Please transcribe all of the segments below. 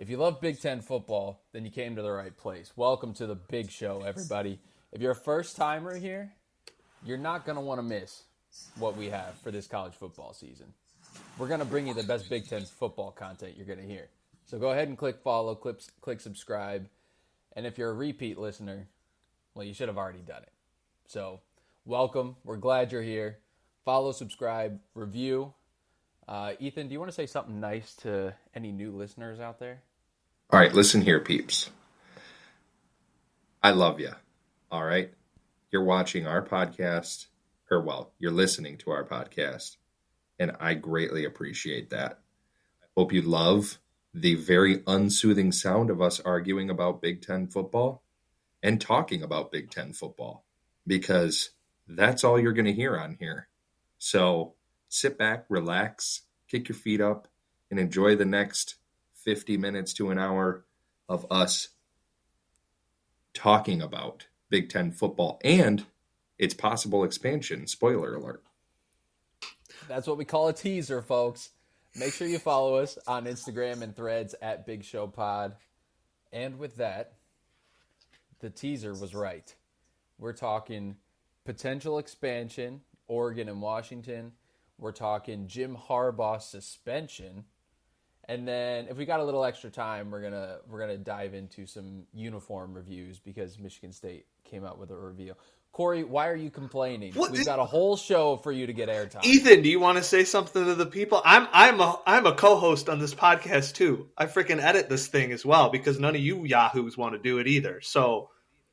If you love Big Ten football, then you came to the right place. Welcome to the big show, everybody. If you're a first timer here, you're not going to want to miss what we have for this college football season. We're going to bring you the best Big Ten football content you're going to hear. So go ahead and click follow, click, click subscribe. And if you're a repeat listener, well, you should have already done it. So welcome. We're glad you're here. Follow, subscribe, review. Uh, Ethan, do you want to say something nice to any new listeners out there? All right, listen here, peeps. I love you. All right. You're watching our podcast, or well, you're listening to our podcast, and I greatly appreciate that. I hope you love the very unsoothing sound of us arguing about Big Ten football and talking about Big Ten football because that's all you're going to hear on here. So sit back, relax, kick your feet up, and enjoy the next 50 minutes to an hour of us talking about Big Ten football and its possible expansion. Spoiler alert. That's what we call a teaser, folks. Make sure you follow us on Instagram and threads at Big Show Pod. And with that, the teaser was right. We're talking potential expansion, Oregon and Washington. We're talking Jim Harbaugh suspension and then if we got a little extra time, we're gonna we're gonna dive into some uniform reviews because Michigan State came out with a review. Corey, why are you complaining? What? We've got a whole show for you to get airtime. Ethan, do you want to say something to the people? I'm I'm a I'm a co-host on this podcast too. I freaking edit this thing as well because none of you yahoos want to do it either. So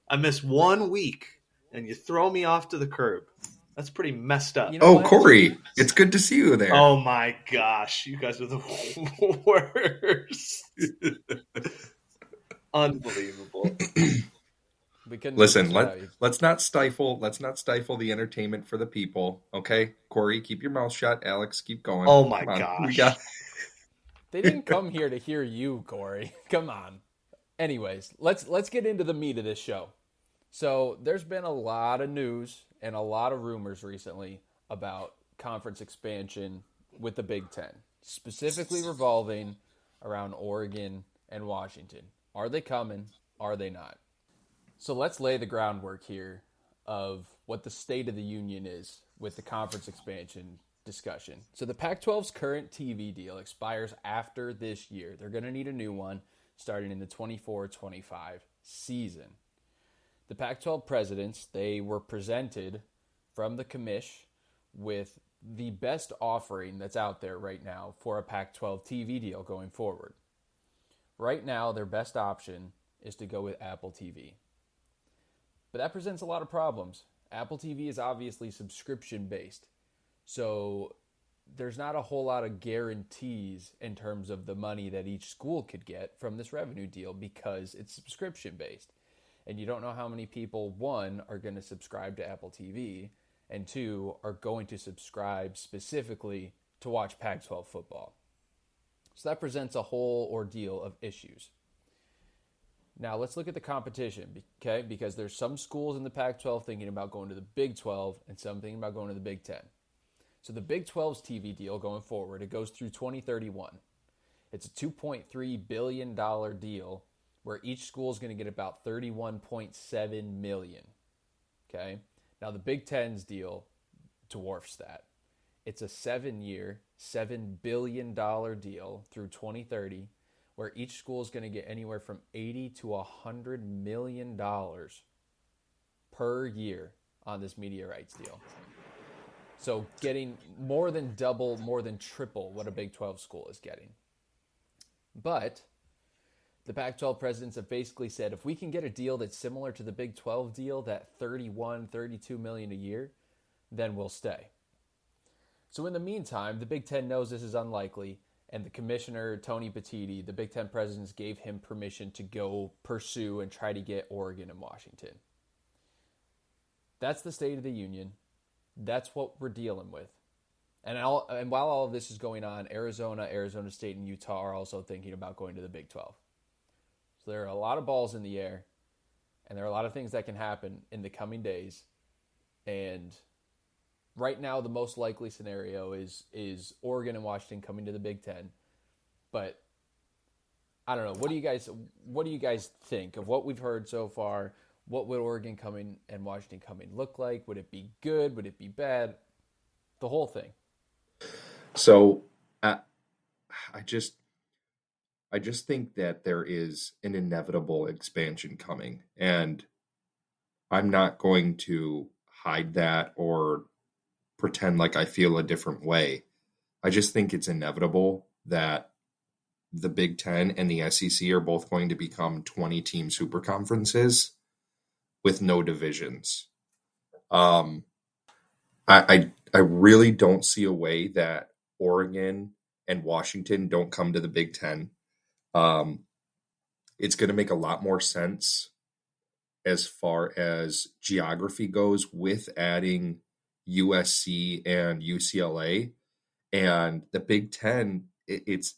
I miss one week, and you throw me off to the curb. That's pretty messed up. You know oh, what? Corey, it's good to see you there. Oh my gosh, you guys are the worst. Unbelievable. Listen, let let's not stifle let's not stifle the entertainment for the people. Okay, Corey, keep your mouth shut. Alex, keep going. Oh my gosh. Got... they didn't come here to hear you, Corey. Come on. Anyways, let's let's get into the meat of this show. So there's been a lot of news and a lot of rumors recently about conference expansion with the Big Ten, specifically revolving around Oregon and Washington. Are they coming? Are they not? So let's lay the groundwork here of what the state of the union is with the conference expansion discussion. So the Pac 12's current TV deal expires after this year. They're going to need a new one starting in the 24 25 season the Pac 12 presidents, they were presented from the commish with the best offering that's out there right now for a Pac 12 TV deal going forward. Right now, their best option is to go with Apple TV. But that presents a lot of problems. Apple TV is obviously subscription based. So there's not a whole lot of guarantees in terms of the money that each school could get from this revenue deal because it's subscription based and you don't know how many people one are going to subscribe to Apple TV and two are going to subscribe specifically to watch Pac-12 football. So that presents a whole ordeal of issues. Now let's look at the competition, okay? Because there's some schools in the Pac-12 thinking about going to the Big 12 and some thinking about going to the Big 10. So the Big 12's TV deal going forward, it goes through 2031. It's a 2.3 billion dollar deal where each school is going to get about 31.7 million. Okay? Now the Big 10's deal dwarfs that. It's a 7-year, 7 billion dollar deal through 2030 where each school is going to get anywhere from 80 to 100 million dollars per year on this media rights deal. So getting more than double, more than triple what a Big 12 school is getting. But the Pac 12 presidents have basically said if we can get a deal that's similar to the Big 12 deal, that 31, 32 million a year, then we'll stay. So in the meantime, the Big Ten knows this is unlikely, and the commissioner, Tony Petitti, the Big Ten presidents gave him permission to go pursue and try to get Oregon and Washington. That's the state of the union. That's what we're dealing with. And, all, and while all of this is going on, Arizona, Arizona State, and Utah are also thinking about going to the Big 12. There are a lot of balls in the air, and there are a lot of things that can happen in the coming days. And right now, the most likely scenario is is Oregon and Washington coming to the Big Ten, but I don't know. What do you guys what do you guys think of what we've heard so far? What would Oregon coming and Washington coming look like? Would it be good? Would it be bad? The whole thing. So, uh, I just I just think that there is an inevitable expansion coming and I'm not going to hide that or pretend like I feel a different way. I just think it's inevitable that the Big Ten and the SEC are both going to become 20 team super conferences with no divisions. Um, I, I I really don't see a way that Oregon and Washington don't come to the Big Ten. Um, it's going to make a lot more sense as far as geography goes with adding USC and UCLA and the Big Ten. It, it's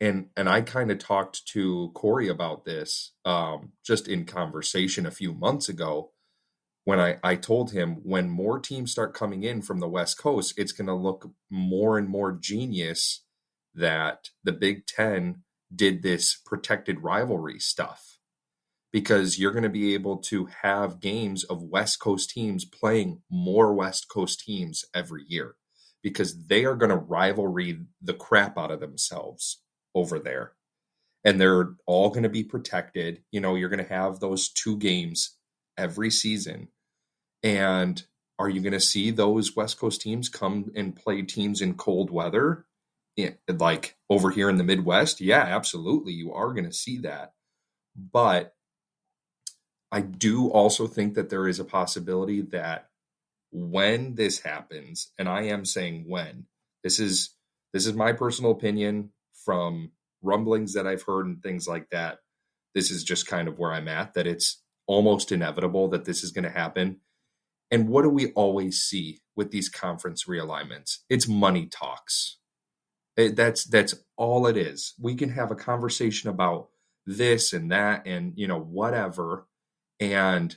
and and I kind of talked to Corey about this um, just in conversation a few months ago when I, I told him when more teams start coming in from the West Coast, it's going to look more and more genius that the Big Ten did this protected rivalry stuff because you're going to be able to have games of West Coast teams playing more West Coast teams every year because they are going to rivalry the crap out of themselves over there. And they're all going to be protected. You know, you're going to have those two games every season. And are you going to see those West Coast teams come and play teams in cold weather? Like over here in the Midwest? Yeah, absolutely. You are going to see that. But I do also think that there is a possibility that when this happens, and I am saying when, this is this is my personal opinion from rumblings that I've heard and things like that. This is just kind of where I'm at, that it's almost inevitable that this is going to happen. And what do we always see with these conference realignments? It's money talks. It, that's that's all it is. We can have a conversation about this and that and you know whatever. And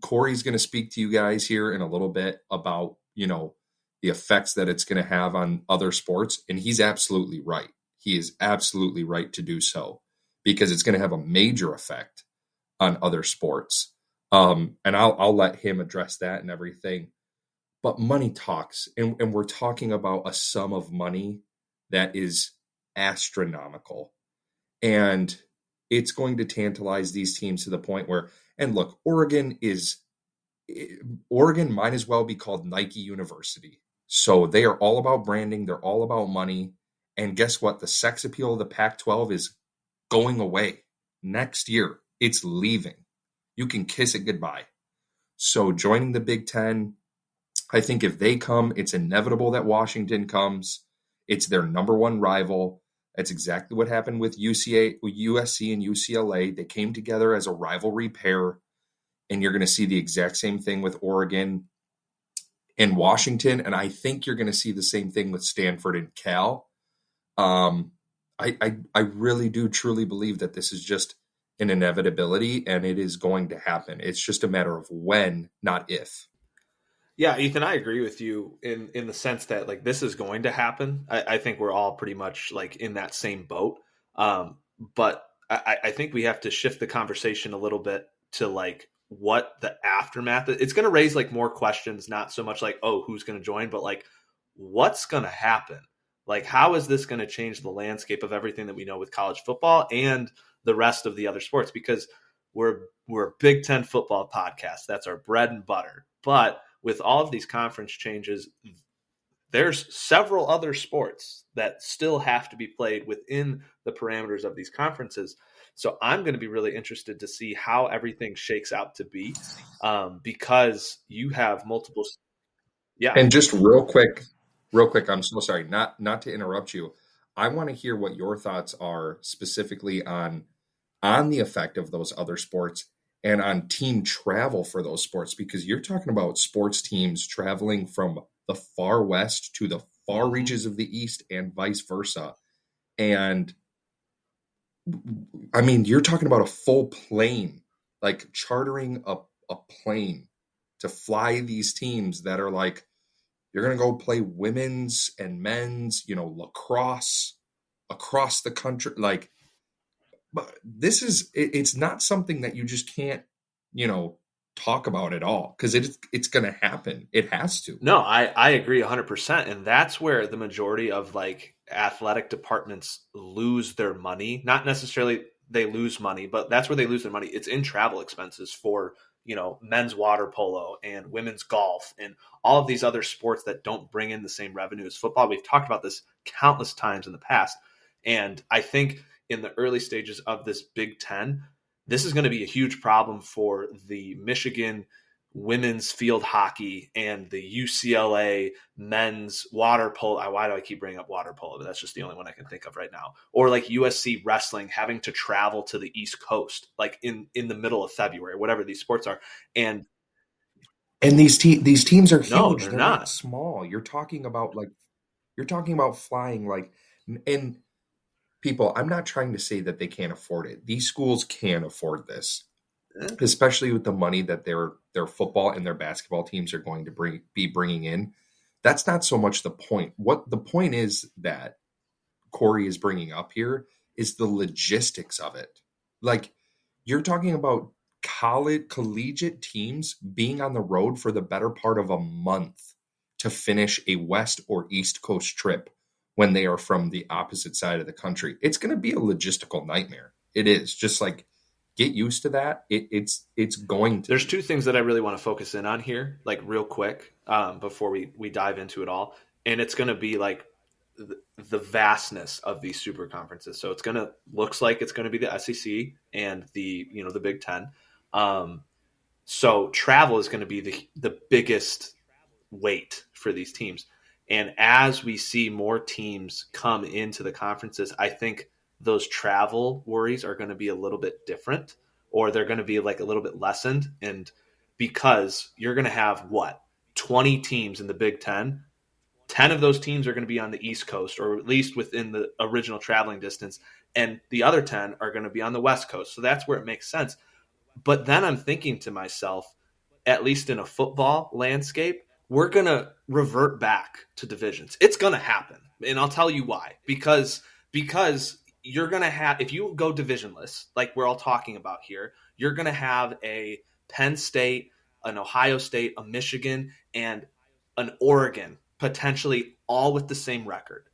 Corey's going to speak to you guys here in a little bit about you know the effects that it's going to have on other sports, and he's absolutely right he is absolutely right to do so because it's going to have a major effect on other sports. Um, and I'll, I'll let him address that and everything. But money talks, and, and we're talking about a sum of money that is astronomical. And it's going to tantalize these teams to the point where, and look, Oregon is, eh, Oregon might as well be called Nike University. So they are all about branding, they're all about money. And guess what? The sex appeal of the Pac 12 is going away next year. It's leaving. You can kiss it goodbye. So, joining the Big Ten, I think if they come, it's inevitable that Washington comes. It's their number one rival. That's exactly what happened with UCA, USC and UCLA. They came together as a rivalry pair, and you're going to see the exact same thing with Oregon and Washington. And I think you're going to see the same thing with Stanford and Cal. Um, I, I, I really do truly believe that this is just an inevitability and it is going to happen. It's just a matter of when, not if. Yeah, Ethan, I agree with you in in the sense that like this is going to happen. I, I think we're all pretty much like in that same boat. Um, but I, I think we have to shift the conversation a little bit to like what the aftermath. It's going to raise like more questions, not so much like oh who's going to join, but like what's going to happen like, how is this going to change the landscape of everything that we know with college football and the rest of the other sports? Because we're we're a Big Ten football podcast. That's our bread and butter. But with all of these conference changes, there's several other sports that still have to be played within the parameters of these conferences. So I'm going to be really interested to see how everything shakes out to be, um, because you have multiple. Yeah, and just real quick, real quick i'm so sorry not not to interrupt you i want to hear what your thoughts are specifically on on the effect of those other sports and on team travel for those sports because you're talking about sports teams traveling from the far west to the far mm-hmm. reaches of the east and vice versa and i mean you're talking about a full plane like chartering a, a plane to fly these teams that are like you're going to go play women's and men's, you know, lacrosse across the country. Like, but this is it, it's not something that you just can't, you know, talk about at all because it's it's going to happen. It has to. No, I I agree 100% and that's where the majority of like athletic departments lose their money. Not necessarily they lose money, but that's where they lose their money. It's in travel expenses for, you know, men's water polo and women's golf and all of these other sports that don't bring in the same revenue as football. We've talked about this countless times in the past. And I think in the early stages of this Big Ten, this is going to be a huge problem for the Michigan women's field hockey and the UCLA men's water polo. Why do I keep bringing up water polo? But that's just the only one I can think of right now. Or like USC wrestling having to travel to the East Coast, like in in the middle of February, whatever these sports are, and and these te- these teams are huge. No, they're, they're not. not. small. You're talking about like you're talking about flying like and people. I'm not trying to say that they can't afford it. These schools can afford this Eh. especially with the money that their their football and their basketball teams are going to bring be bringing in. That's not so much the point. What the point is that Corey is bringing up here is the logistics of it. Like you're talking about college collegiate teams being on the road for the better part of a month to finish a west or east coast trip when they are from the opposite side of the country. It's going to be a logistical nightmare. It is just like get used to that. It, it's it's going to. There's two things that I really want to focus in on here, like real quick, um, before we we dive into it all, and it's going to be like the, the vastness of these super conferences. So it's going to looks like it's going to be the SEC and the you know the Big Ten. Um, so travel is going to be the the biggest weight for these teams, and as we see more teams come into the conferences, I think those travel worries are going to be a little bit different or they're going to be like a little bit lessened. And because you're going to have what 20 teams in the Big 10 10 of those teams are going to be on the east coast or at least within the original traveling distance and the other 10 are going to be on the west coast. So that's where it makes sense. But then i'm thinking to myself at least in a football landscape we're going to revert back to divisions. It's going to happen and i'll tell you why. Because because you're going to have if you go divisionless like we're all talking about here you're going to have a penn state an ohio state a michigan and an oregon potentially all with the same record.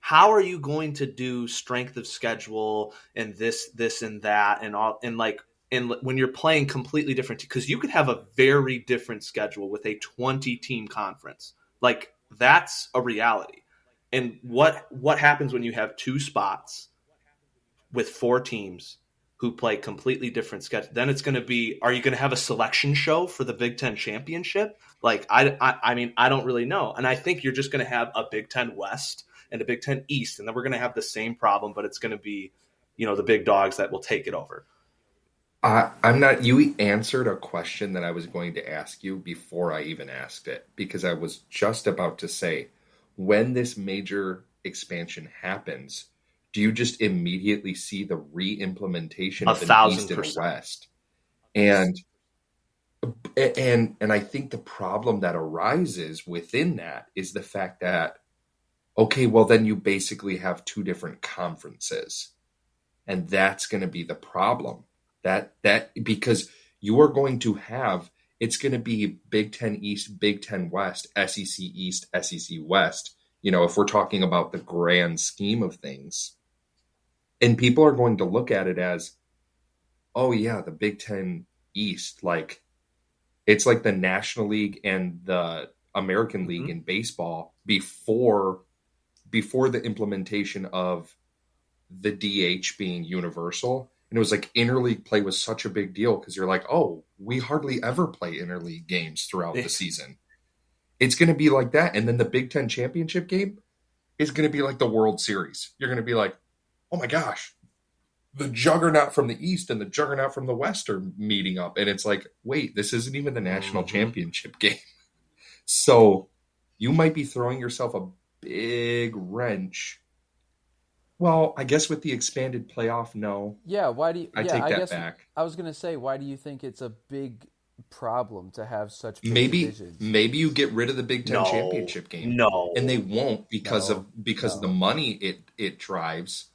How are you going to do strength of schedule and this this and that and all and like and when you're playing completely different because you could have a very different schedule with a 20 team conference like that's a reality and what what happens when you have two spots with four teams who play completely different schedules. Then it's going to be: Are you going to have a selection show for the Big Ten championship? Like, I, I, I mean, I don't really know. And I think you're just going to have a Big Ten West and a Big Ten East, and then we're going to have the same problem, but it's going to be, you know, the big dogs that will take it over. I, I'm not. You answered a question that I was going to ask you before I even asked it because I was just about to say, when this major expansion happens, do you just immediately see the re-implementation A of an east and percent. west? And and and I think the problem that arises within that is the fact that okay, well then you basically have two different conferences. And that's going to be the problem. That that because you are going to have it's going to be Big 10 East, Big 10 West, SEC East, SEC West. You know, if we're talking about the grand scheme of things. And people are going to look at it as oh yeah, the Big 10 East like it's like the National League and the American League Mhm. in baseball before before the implementation of the DH being universal. And it was like interleague play was such a big deal because you're like, oh, we hardly ever play interleague games throughout Yeah. the season. It's going to be like that. And then the Big Ten championship game is going to be like the World Series. You're going to be like, oh my gosh, the juggernaut from the East and the juggernaut from the West are meeting up. And it's like, wait, this isn't even the national Mhm. championship game. So you might be throwing yourself a big wrench. Well, I guess with the expanded playoff, no. Yeah, why do you? I yeah, take I that guess back. I was gonna say, why do you think it's a big problem to have such big Maybe divisions? maybe you get rid of the Big Ten No. championship game. No, And they won't because No. of because of No. the money it it drives.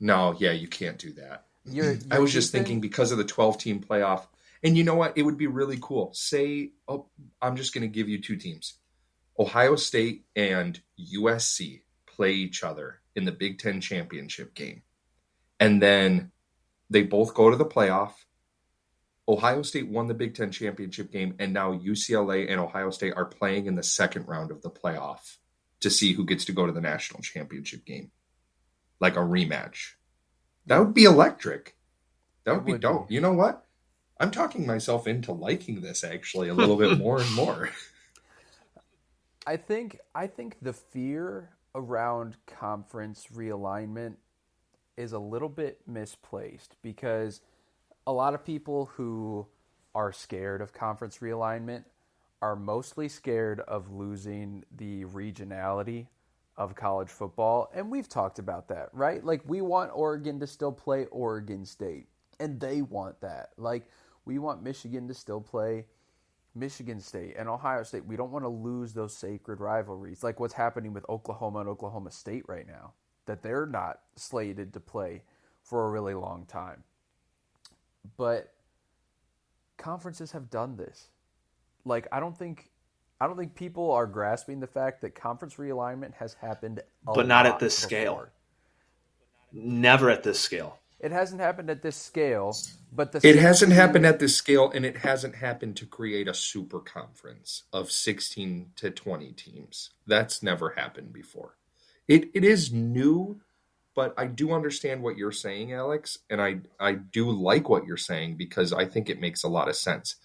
No, yeah, you can't do that. You're, I you're was just keeping- thinking because of the 12 team playoff. And you know what? It would be really cool. Say, oh, I'm just going to give you two teams Ohio State and USC play each other in the Big Ten championship game. And then they both go to the playoff. Ohio State won the Big Ten championship game, and now UCLA and Ohio State are playing in the second round of the playoff to see who gets to go to the national championship game, like a rematch. That would be electric. That It would be dope. be. You know what? I'm talking myself into liking this actually a little bit more and more. I think I think the fear around conference realignment is a little bit misplaced because a lot of people who are scared of conference realignment are mostly scared of losing the regionality of college football and we've talked about that, right? Like we want Oregon to still play Oregon State and they want that. Like we want Michigan to still play Michigan State and Ohio State, we don't want to lose those sacred rivalries, like what's happening with Oklahoma and Oklahoma State right now, that they're not slated to play for a really long time. But conferences have done this. Like I don't think I don't think people are grasping the fact that conference realignment has happened But not at this scale. Never at this scale. It hasn't happened at this scale, but the It hasn't happened at this scale, and it hasn't happened to create a super conference of 16 to 20 teams. That's never happened before. It it is new, but I do understand what you're saying, Alex, and I I do like what you're saying because I think it makes a lot of sense.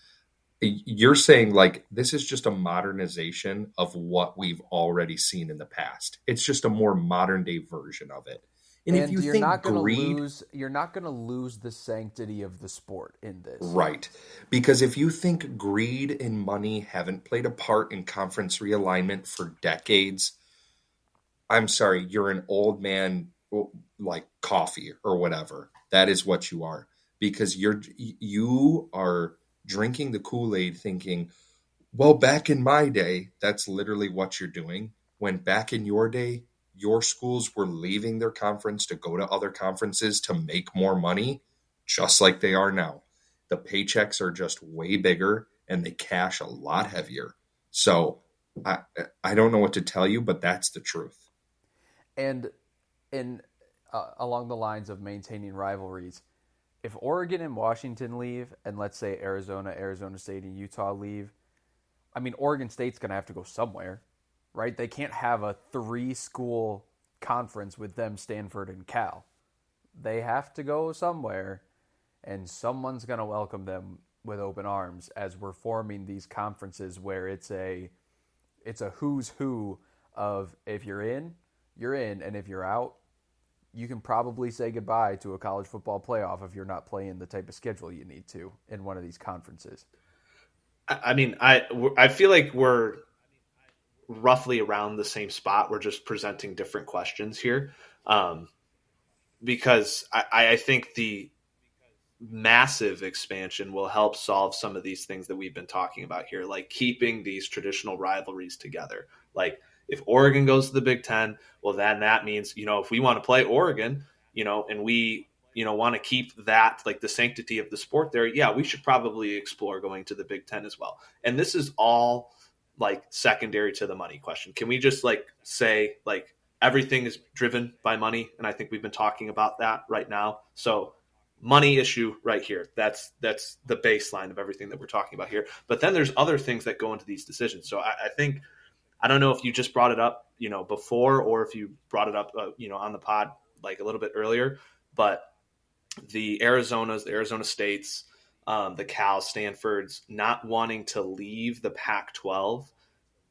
You're saying like this is just a modernization of what we've already seen in the past. It's just a more modern day version of it. And, and if you you're think not going to greed, lose you're not going to lose the sanctity of the sport in this. Right. Because if you think greed and money haven't played a part in conference realignment for decades, I'm sorry, you're an old man oh, like coffee or whatever. That is what you are. Because you're you are drinking the Kool-Aid thinking, well, back in my day, that's literally what you're doing. When back in your day, your schools were leaving their conference to go to other conferences to make more money, just like they are now. The paychecks are just way bigger and they cash a lot heavier. So I I don't know what to tell you, but that's the truth. And in uh, along the lines of maintaining rivalries, if Oregon and Washington leave, and let's say Arizona, Arizona State, and Utah leave, I mean Oregon State's going to have to go somewhere, right? They can't have a three school conference with them, Stanford and Cal. They have to go somewhere, and someone's going to welcome them with open arms as we're forming these conferences where it's a it's a who's who of if you're in, you're in, and if you're out, you can probably say goodbye to a college football playoff if you're not playing the type of schedule you need to in one of these conferences. I mean, I I feel like we're roughly around the same spot. We're just presenting different questions here, um, because I, I think the massive expansion will help solve some of these things that we've been talking about here, like keeping these traditional rivalries together. Like if Oregon goes to the Big Ten, well, then that means you know if we want to play Oregon, you know, and we you know want to keep that like the sanctity of the sport there, yeah, we should probably explore going to the Big Ten as well. And this is all like secondary to the money question. Can we just like say like everything is driven by money? And I think we've been talking about that right now. So money issue right here. That's that's the baseline of everything that we're talking about here. But then there's other things that go into these decisions. So I, I think I don't know if you just brought it up, you know, before or if you brought it up, uh, you know, on the pod like a little bit earlier. But the Arizonas, the Arizona States, um, the Cal, Stanfords not wanting to leave the Pac-12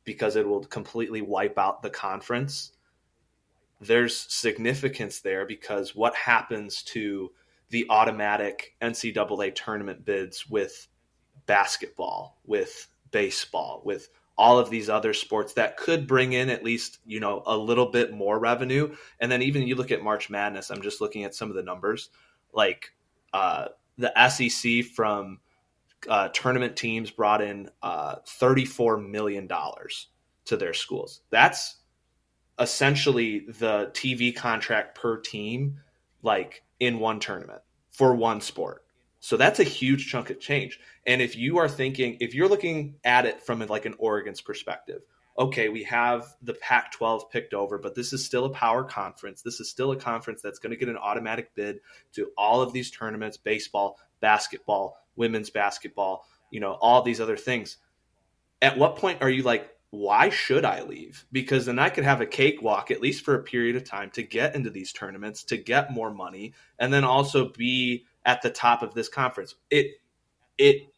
because it will completely wipe out the conference. There's significance there because what happens to the automatic NCAA tournament bids with basketball, with baseball, with all of these other sports that could bring in at least, you know, a little bit more revenue. And then even you look at March Madness, I'm just looking at some of the numbers. Like uh, the SEC from uh, tournament teams brought in uh, $34 million to their schools. That's essentially the TV contract per team like in one tournament for one sport. So that's a huge chunk of change. And if you are thinking, if you're looking at it from like an Oregon's perspective, okay, we have the Pac 12 picked over, but this is still a power conference. This is still a conference that's going to get an automatic bid to all of these tournaments baseball, basketball, women's basketball, you know, all these other things. At what point are you like, why should I leave? Because then I could have a cakewalk, at least for a period of time, to get into these tournaments, to get more money, and then also be at the top of this conference. It, it,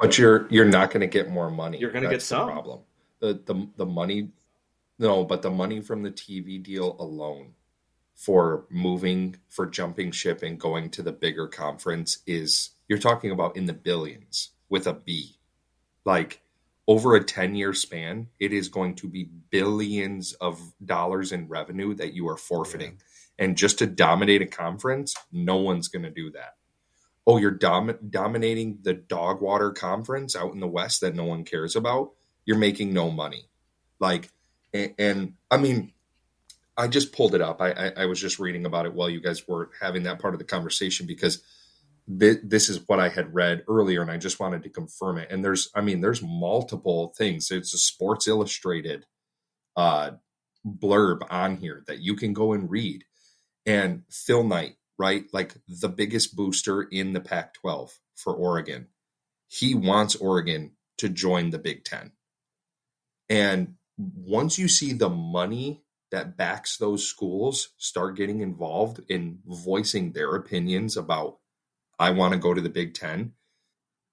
but you're you're not going to get more money. You're going to get some problem the the the money no, but the money from the TV deal alone for moving for jumping ship and going to the bigger conference is you're talking about in the billions with a B. Like over a 10 year span, it is going to be billions of dollars in revenue that you are forfeiting. Yeah. And just to dominate a conference, no one's going to do that. Oh, you're dom- dominating the dog water Conference out in the West that no one cares about you're making no money. Like, and, and I mean, I just pulled it up. I, I, I, was just reading about it while you guys were having that part of the conversation because th- this is what I had read earlier, and I just wanted to confirm it. And there's, I mean, there's multiple things. It's a Sports Illustrated uh, blurb on here that you can go and read. And Phil Knight, right, like the biggest booster in the Pac-12 for Oregon, he wants Oregon to join the Big Ten and once you see the money that backs those schools start getting involved in voicing their opinions about I want to go to the Big 10,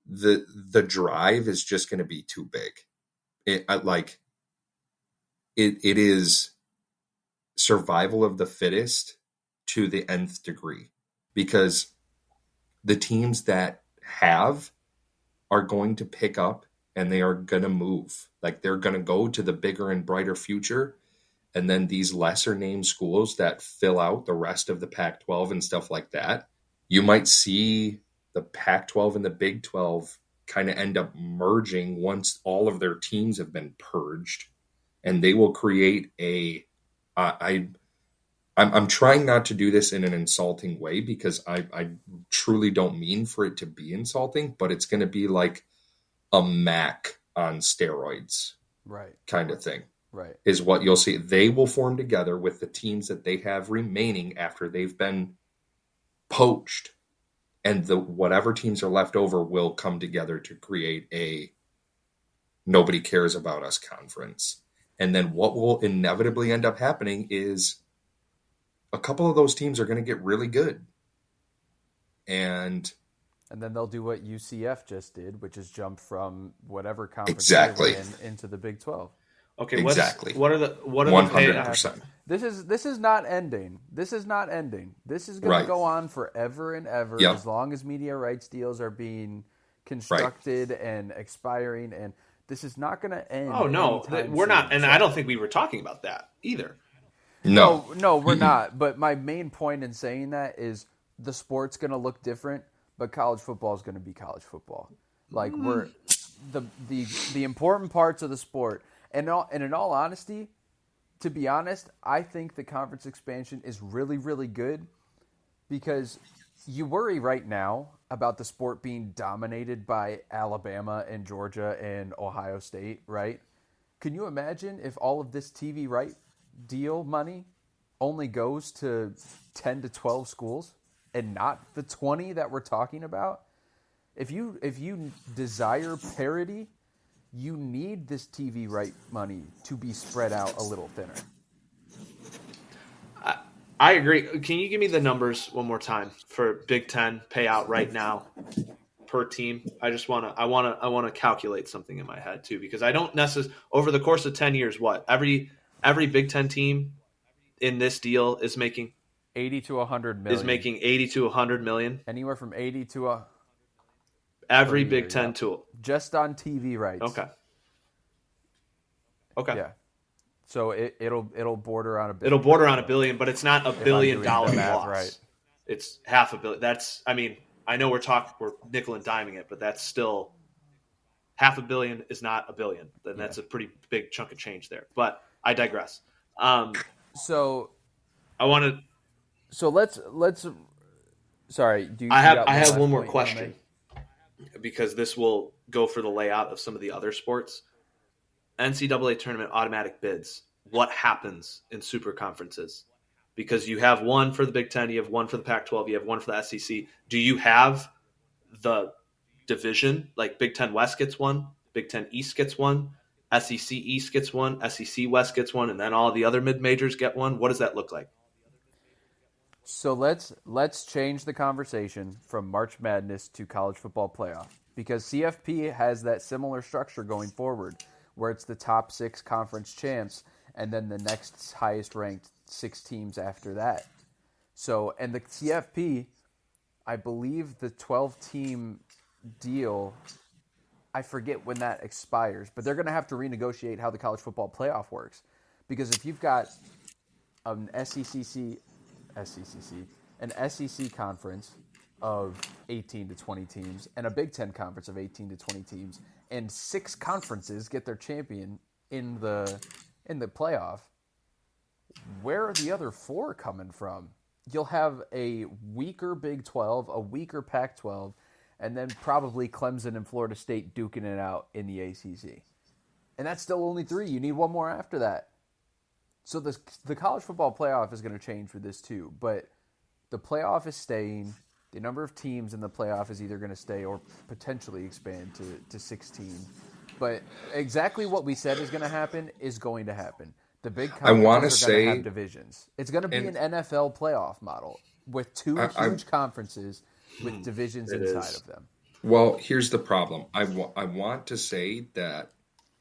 the the drive is just going to be too big. It I, like it it is survival of the fittest to the nth degree because the teams that have are going to pick up and they are going to move. Like they're going to go to the bigger and brighter future. And then these lesser name schools that fill out the rest of the Pac 12 and stuff like that, you might see the Pac 12 and the Big 12 kind of end up merging once all of their teams have been purged. And they will create a. Uh, I, I'm, I'm trying not to do this in an insulting way because I, I truly don't mean for it to be insulting, but it's going to be like a MAC on steroids, right? Kind of thing, right? Is what you'll see. They will form together with the teams that they have remaining after they've been poached, and the whatever teams are left over will come together to create a nobody cares about us conference. And then what will inevitably end up happening is a couple of those teams are going to get really good. And and then they'll do what UCF just did, which is jump from whatever conference exactly in, into the Big Twelve. Okay, exactly. what are the what are 100%. the percent? This is this is not ending. This is not ending. This is going right. to go on forever and ever yep. as long as media rights deals are being constructed right. and expiring. And this is not going to end. Oh no, we're soon. not. And I don't think we were talking about that either. No, no, no we're not. But my main point in saying that is the sport's going to look different but college football is going to be college football. Like mm. we're the the the important parts of the sport, and all, and in all honesty, to be honest, I think the conference expansion is really really good because you worry right now about the sport being dominated by Alabama and Georgia and Ohio State, right? Can you imagine if all of this TV right deal money only goes to 10 to 12 schools? And not the 20 that we're talking about, if you if you desire parity, you need this TV right money to be spread out a little thinner. I, I agree. Can you give me the numbers one more time for Big 10 payout right now per team? I just want to I want to I want to calculate something in my head too because I don't necessarily over the course of 10 years what? Every every Big 10 team in this deal is making 80 to 100 million. Is making 80 to 100 million. Anywhere from 80 to a every Big 10 yeah. tool. Just on TV rights. Okay. Okay. Yeah. So it, will it'll border on a billion. It'll border on a billion, but it's not a billion dollar loss. Right. It's half a billion. That's I mean, I know we're talking we're nickel and diming it, but that's still half a billion is not a billion. Then that's yeah. a pretty big chunk of change there. But I digress. Um, so I wanted So let's let's. Sorry, do you? I have I have one more point you wanna question because this will go for the layout of some of the other sports. NCAA tournament automatic bids. What happens in super conferences? Because you have one for the Big Ten, you have one for the Pac-12, you have one for the SEC. Do you have the division like Big Ten West gets one, Big Ten East gets one, SEC East gets one, SEC West gets one, and then all the other mid majors get one? What does that look like? So let's let's change the conversation from March Madness to college football playoff because CFP has that similar structure going forward, where it's the top six conference champs and then the next highest ranked six teams after that. So and the CFP, I believe the twelve team deal. I forget when that expires, but they're going to have to renegotiate how the college football playoff works, because if you've got an E SECC, an SEC conference of 18 to 20 teams, and a Big Ten conference of 18 to 20 teams, and six conferences get their champion in the in the playoff. Where are the other four coming from? You'll have a weaker Big 12, a weaker Pac 12, and then probably Clemson and Florida State duking it out in the ACC. And that's still only three. You need one more after that. So the the college football playoff is going to change for this too, but the playoff is staying. The number of teams in the playoff is either going to stay or potentially expand to, to 16. But exactly what we said is going to happen is going to happen. The big I wanna going to say- have divisions. It's going to be an NFL playoff model with two I- I- huge conferences with divisions inside is. of them. Well, here's the problem. I wa- I want to say that,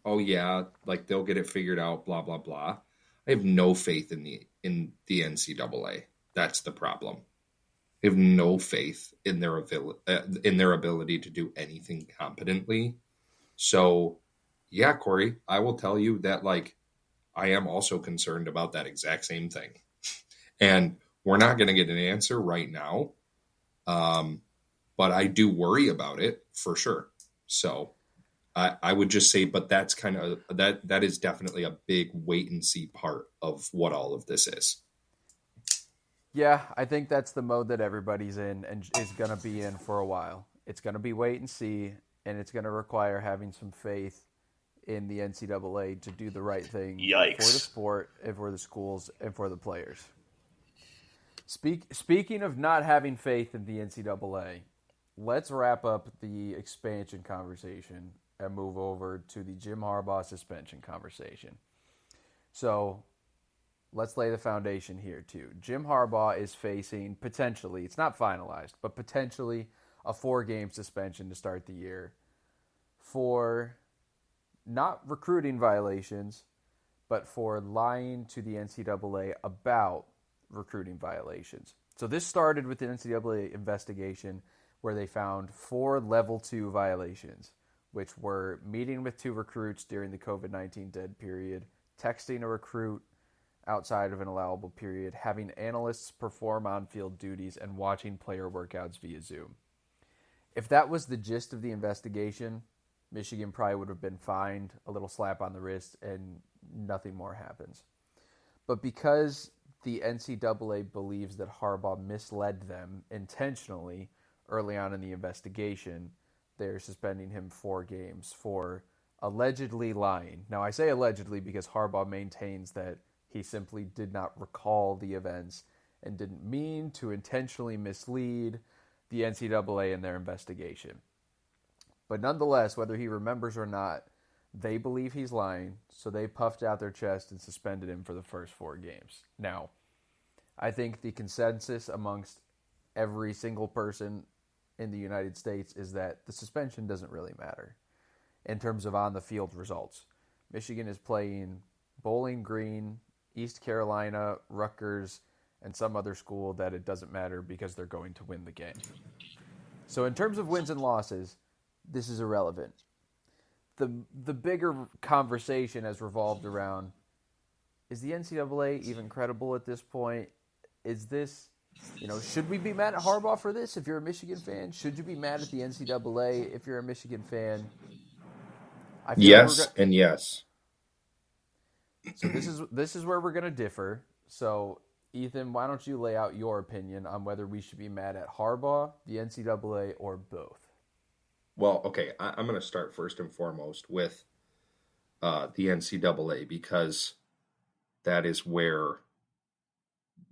oh yeah, like they'll get it figured out, blah blah blah. I have no faith in the in the NCAA. That's the problem. I have no faith in their ability uh, in their ability to do anything competently. So, yeah, Corey, I will tell you that like I am also concerned about that exact same thing, and we're not going to get an answer right now. Um, but I do worry about it for sure. So I, I would just say, but that's kind of that that is definitely a big wait and see part of what all of this is. Yeah, I think that's the mode that everybody's in and is going to be in for a while. It's going to be wait and see, and it's going to require having some faith in the NCAA to do the right thing Yikes. for the sport and for the schools and for the players. Speak, speaking of not having faith in the NCAA, let's wrap up the expansion conversation and move over to the Jim Harbaugh suspension conversation. So let's lay the foundation here too. Jim Harbaugh is facing potentially, it's not finalized, but potentially a four game suspension to start the year for not recruiting violations, but for lying to the NCAA about recruiting violations. So this started with the NCAA investigation where they found four level two violations, which were meeting with two recruits during the COVID 19 dead period, texting a recruit outside of an allowable period, having analysts perform on field duties, and watching player workouts via Zoom. If that was the gist of the investigation, Michigan probably would have been fined, a little slap on the wrist, and nothing more happens. But because the NCAA believes that Harbaugh misled them intentionally early on in the investigation, they're suspending him four games for allegedly lying. Now, I say allegedly because Harbaugh maintains that he simply did not recall the events and didn't mean to intentionally mislead the NCAA in their investigation. But nonetheless, whether he remembers or not, they believe he's lying, so they puffed out their chest and suspended him for the first four games. Now, I think the consensus amongst every single person in the United States is that the suspension doesn't really matter in terms of on the field results. Michigan is playing Bowling Green, East Carolina, Rutgers, and some other school that it doesn't matter because they're going to win the game. So, in terms of wins and losses, this is irrelevant. The, the bigger conversation has revolved around is the NCAA even credible at this point? Is this, you know, should we be mad at Harbaugh for this if you're a Michigan fan? Should you be mad at the NCAA if you're a Michigan fan? Yes go- and yes. so this is this is where we're going to differ. So Ethan, why don't you lay out your opinion on whether we should be mad at Harbaugh, the NCAA, or both? Well, okay, I, am going to start first and foremost with uh, the NCAA because that is where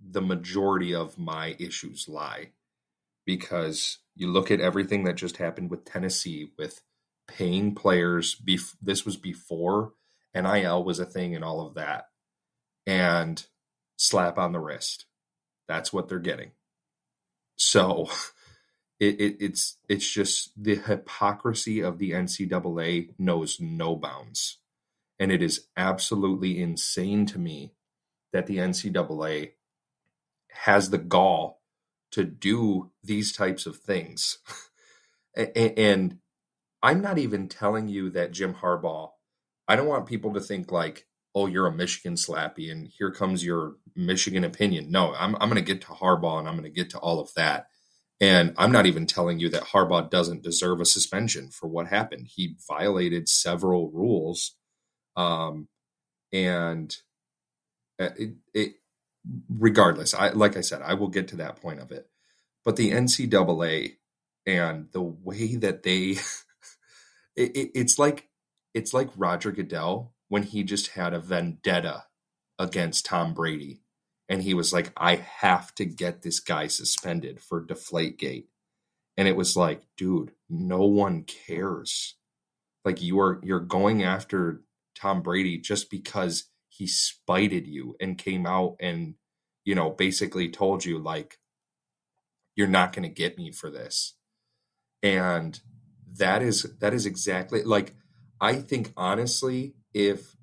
the majority of my issues lie. Because you look at everything that just happened with Tennessee, with paying players. Bef- this was before NIL was a thing and all of that. And slap on the wrist. That's what they're getting. So it, it, it's it's just the hypocrisy of the NCAA knows no bounds. And it is absolutely insane to me that the NCAA has the gall to do these types of things. and I'm not even telling you that Jim Harbaugh, I don't want people to think like, oh, you're a Michigan slappy and here comes your Michigan opinion. No, I'm, I'm going to get to Harbaugh and I'm going to get to all of that. And I'm not even telling you that Harbaugh doesn't deserve a suspension for what happened. He violated several rules. Um, and uh, it, it, regardless, I, like I said, I will get to that point of it. But the NCAA and the way that they, it, it, it's like, it's like Roger Goodell when he just had a vendetta against Tom Brady. And he was like, I have to get this guy suspended for Deflategate. And it was like, dude, no one cares. Like you are you're going after Tom Brady just because he spited you and came out and, you know, basically told you like you're not going to get me for this. And that is that is exactly like I think honestly if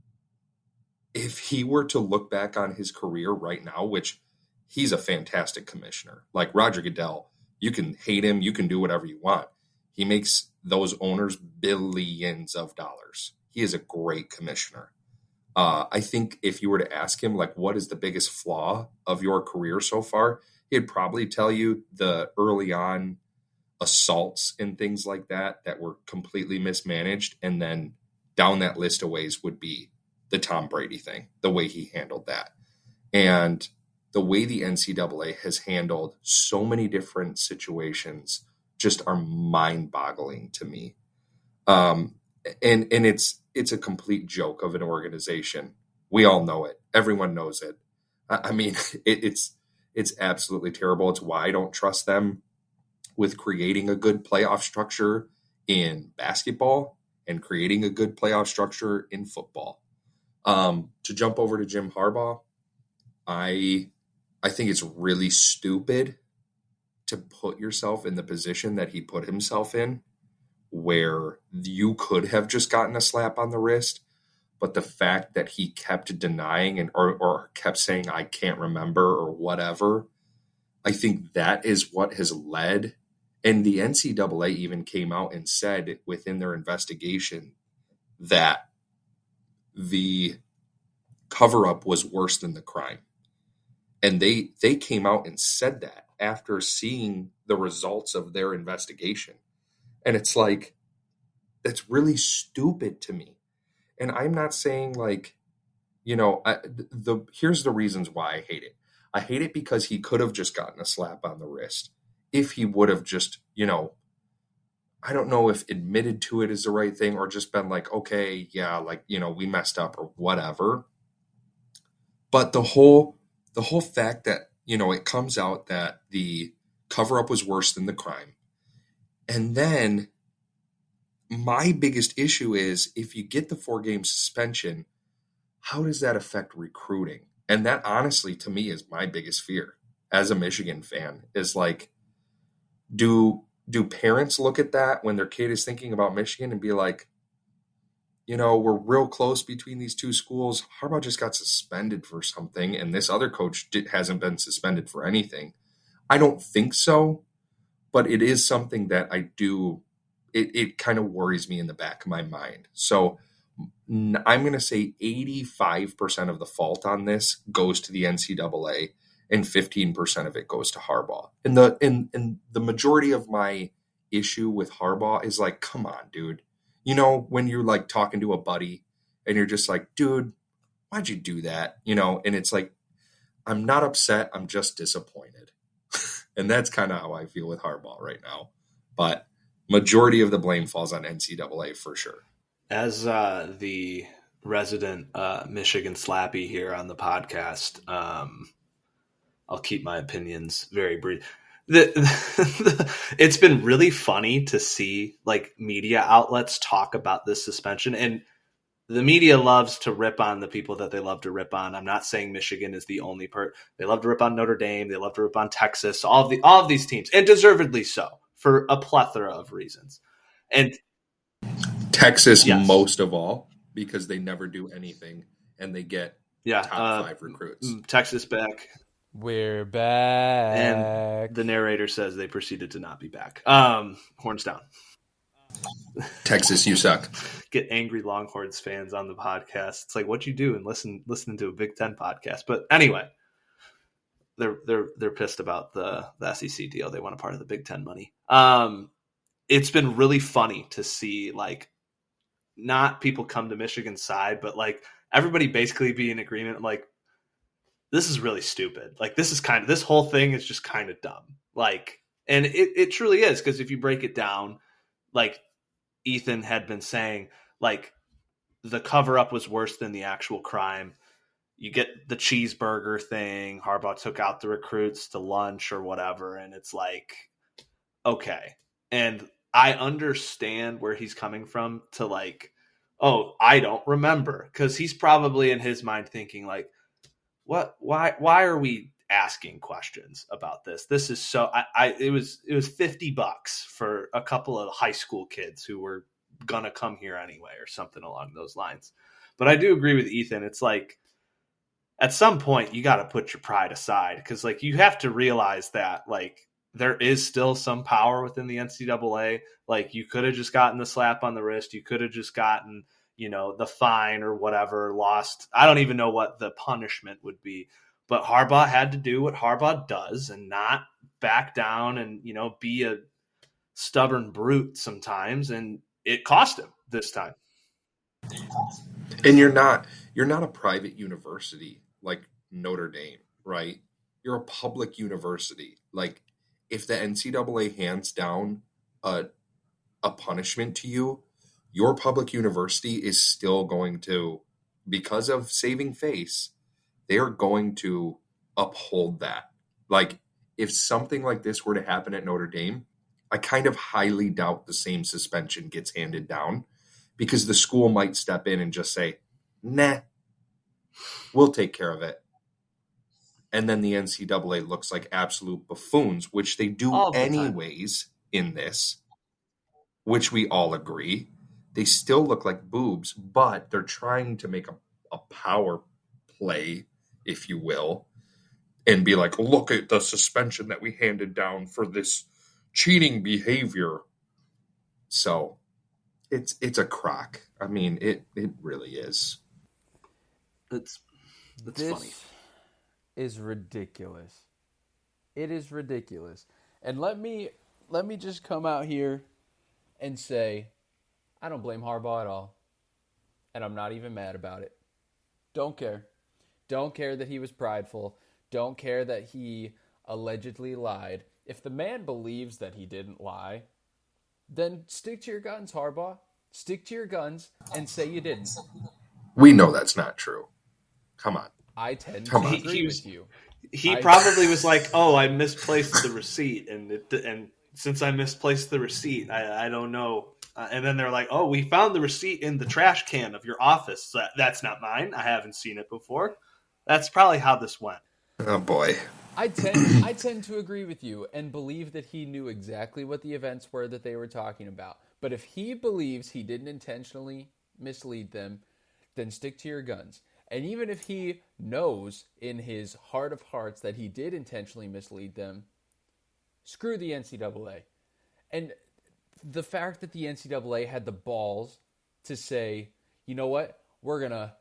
if he were to look back on his career right now, which he's a fantastic commissioner, like Roger Goodell, you can hate him, you can do whatever you want. He makes those owners billions of dollars. He is a great commissioner. Uh, I think if you were to ask him, like, what is the biggest flaw of your career so far, he'd probably tell you the early on assaults and things like that that were completely mismanaged, and then down that list of ways would be the Tom Brady thing, the way he handled that. And the way the NCAA has handled so many different situations just are mind boggling to me. Um, and and it's it's a complete joke of an organization. We all know it. Everyone knows it. I, mean, it, it's it's absolutely terrible. It's why I don't trust them with creating a good playoff structure in basketball and creating a good playoff structure in football. Um, to jump over to Jim Harbaugh, I I think it's really stupid to put yourself in the position that he put himself in, where you could have just gotten a slap on the wrist, but the fact that he kept denying and or, or kept saying I can't remember or whatever, I think that is what has led and the NCAA even came out and said within their investigation that the cover up was worse than the crime. And they they came out and said that after seeing the results of their investigation. And it's like that's really stupid to me. And I'm not saying like you know, I, the here's the reasons why I hate it. I hate it because he could have just gotten a slap on the wrist if he would have just, you know, I don't know if admitted to it is the right thing or just been like, okay, yeah, like, you know, we messed up or whatever. But the whole the whole fact that, you know, it comes out that the cover up was worse than the crime. And then my biggest issue is if you get the four game suspension, how does that affect recruiting? And that honestly to me is my biggest fear as a Michigan fan is like do do parents look at that when their kid is thinking about Michigan and be like, you know, we're real close between these two schools. Harbaugh just got suspended for something, and this other coach did, hasn't been suspended for anything. I don't think so, but it is something that I do. It, it kind of worries me in the back of my mind. So I'm going to say 85% of the fault on this goes to the NCAA and 15% of it goes to Harbaugh. And the and and the majority of my issue with Harbaugh is like, come on, dude. You know, when you're like talking to a buddy and you're just like, dude, why'd you do that? You know, and it's like I'm not upset. I'm just disappointed. And that's kind of how I feel with Harbaugh right now. But majority of the blame falls on NCAA for sure. As uh, the resident uh, Michigan slappy here on the podcast, um, I'll keep my opinions very brief. The, the, it's been really funny to see like media outlets talk about this suspension and the media loves to rip on the people that they love to rip on. I'm not saying Michigan is the only part. They love to rip on Notre Dame. They love to rip on Texas. All of the all of these teams, and deservedly so, for a plethora of reasons. And Texas, yes. most of all, because they never do anything and they get yeah top uh, five recruits. Mm, Texas back. We're back. And the narrator says they proceeded to not be back. Um, horns down. Texas, you suck. Get angry Longhorns fans on the podcast. It's like what you do and listen listening to a Big Ten podcast. But anyway, they're they're they're pissed about the the SEC deal. They want a part of the Big Ten money. Um, it's been really funny to see like not people come to Michigan's side, but like everybody basically be in agreement. Like this is really stupid. Like this is kind of this whole thing is just kind of dumb. Like, and it it truly is because if you break it down like Ethan had been saying, like the cover up was worse than the actual crime. You get the cheeseburger thing. Harbaugh took out the recruits to lunch or whatever, and it's like, okay. And I understand where he's coming from to like, oh, I don't remember because he's probably in his mind thinking like, what? Why? Why are we asking questions about this. This is so I, I it was it was 50 bucks for a couple of high school kids who were gonna come here anyway or something along those lines. But I do agree with Ethan. It's like at some point you got to put your pride aside because like you have to realize that like there is still some power within the NCAA. Like you could have just gotten the slap on the wrist. You could have just gotten, you know, the fine or whatever, lost. I don't even know what the punishment would be. But Harbaugh had to do what Harbaugh does and not back down and, you know, be a stubborn brute sometimes. And it cost him this time. And you're not you're not a private university like Notre Dame, right? You're a public university. Like if the NCAA hands down a a punishment to you, your public university is still going to, because of saving face, they are going to uphold that. Like, if something like this were to happen at Notre Dame, I kind of highly doubt the same suspension gets handed down because the school might step in and just say, nah, we'll take care of it. And then the NCAA looks like absolute buffoons, which they do anyways in this, which we all agree. They still look like boobs, but they're trying to make a, a power play if you will, and be like, look at the suspension that we handed down for this cheating behavior. So it's it's a crock. I mean, it it really is. It's that's this funny. Is ridiculous. It is ridiculous. And let me let me just come out here and say I don't blame Harbaugh at all. And I'm not even mad about it. Don't care. Don't care that he was prideful. Don't care that he allegedly lied. If the man believes that he didn't lie, then stick to your guns, Harbaugh. Stick to your guns and say you didn't. We know that's not true. Come on. I tend Come to on. agree he, with you. He I, probably was like, "Oh, I misplaced the receipt," and it, and since I misplaced the receipt, I, I don't know. Uh, and then they're like, "Oh, we found the receipt in the trash can of your office. That, that's not mine. I haven't seen it before." That's probably how this went. Oh boy. I tend I tend to agree with you and believe that he knew exactly what the events were that they were talking about. But if he believes he didn't intentionally mislead them, then stick to your guns. And even if he knows in his heart of hearts that he did intentionally mislead them, screw the NCAA. And the fact that the NCAA had the balls to say, you know what, we're gonna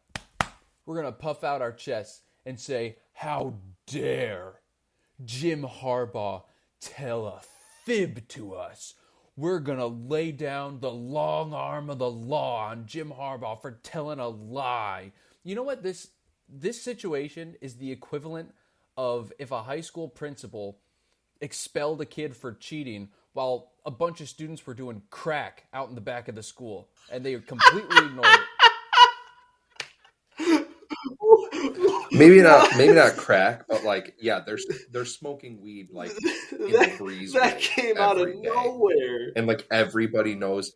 we're going to puff out our chests and say, How dare Jim Harbaugh tell a fib to us? We're going to lay down the long arm of the law on Jim Harbaugh for telling a lie. You know what this this situation is the equivalent of if a high school principal expelled a kid for cheating while a bunch of students were doing crack out in the back of the school and they completely ignored it. Maybe not, maybe not crack, but like, yeah, they're they're smoking weed like in the that, breeze. that came out of every day. nowhere. and like everybody knows,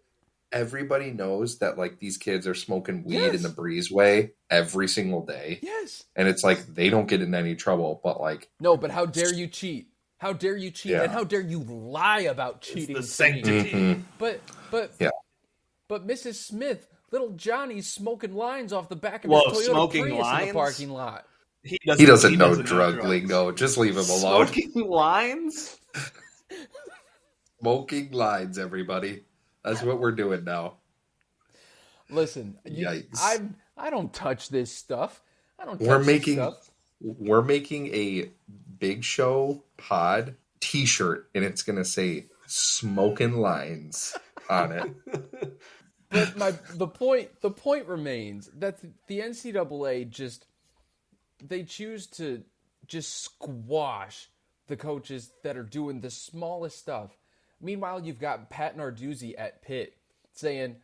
everybody knows that like these kids are smoking weed Yes. in the breezeway every single day, Yes. and it's like they don't get in any trouble, but like, No, but how dare you cheat? How dare you cheat? Yeah. And how dare you lie about It's cheating? the to me? sanctity. mhm. But but Yeah. But Mrs. Smith, little Johnny's smoking lines off the back of Whoa, his Toyota smoking Prius in the parking lot. He doesn't, he doesn't he know doesn't drug drugs. lingo. Just leave him alone. Smoking lines? Smoking lines, everybody. That's what we're doing now. Listen, you, Yikes. I'm I don't touch this stuff. I don't. Touch We're this making- stuff. We're making a Big Show Pod T-shirt, and it's gonna say "Smoking Lines" on it. But my the point the point remains that the, NCAA just they choose to just squash the coaches that are doing the smallest stuff. Meanwhile, you've got Pat Narduzzi at Pitt saying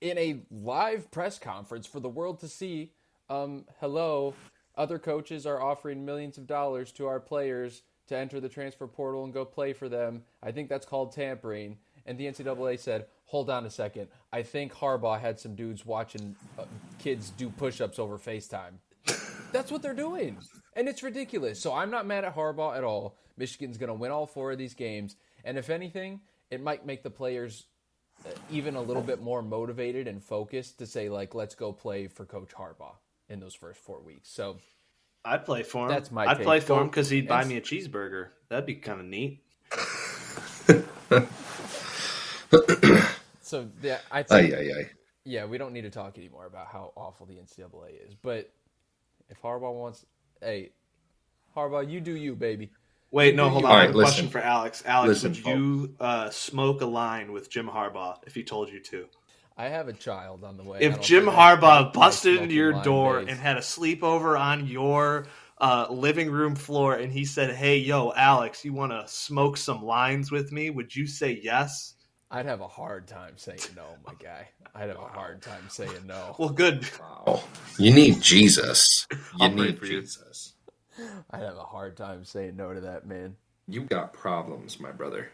in a live press conference for the world to see, um, hello, other coaches are offering millions of dollars to our players to enter the transfer portal and go play for them. I think that's called tampering. And the NCAA said, hold on a second. I think Harbaugh had some dudes watching uh, kids do push ups over FaceTime. That's what they're doing. And it's ridiculous. So I'm not mad at Harbaugh at all. Michigan's going to win all four of these games. And if anything, it might make the players uh, even a little bit more motivated and focused to say, like, let's go play for Coach Harbaugh in those first four weeks. So I'd play for him. That's my I'd take. play for him because he'd buy me a cheeseburger. That'd be kind of neat. So yeah, I Ay, think ay, ay. yeah, we don't need to talk anymore about how awful the NCAA is. But if Harbaugh wants, hey, Harbaugh, you do you, baby. Wait, no, hold on. Right, have question for Alex. Alex, Listen, would you uh, smoke a line with Jim Harbaugh if he told you to? I have a child on the way. If Jim Harbaugh busted into your door days. and had a sleepover on your uh, living room floor and he said, Hey, yo, Alex, you want to smoke some lines with me? Would you say yes? I'd have a hard time saying no, my guy. I'd have a hard time saying no. Well, good. Wow. You need Jesus. You I'll need for you. Jesus. I'd have a hard time saying no to that man. You got problems, my brother.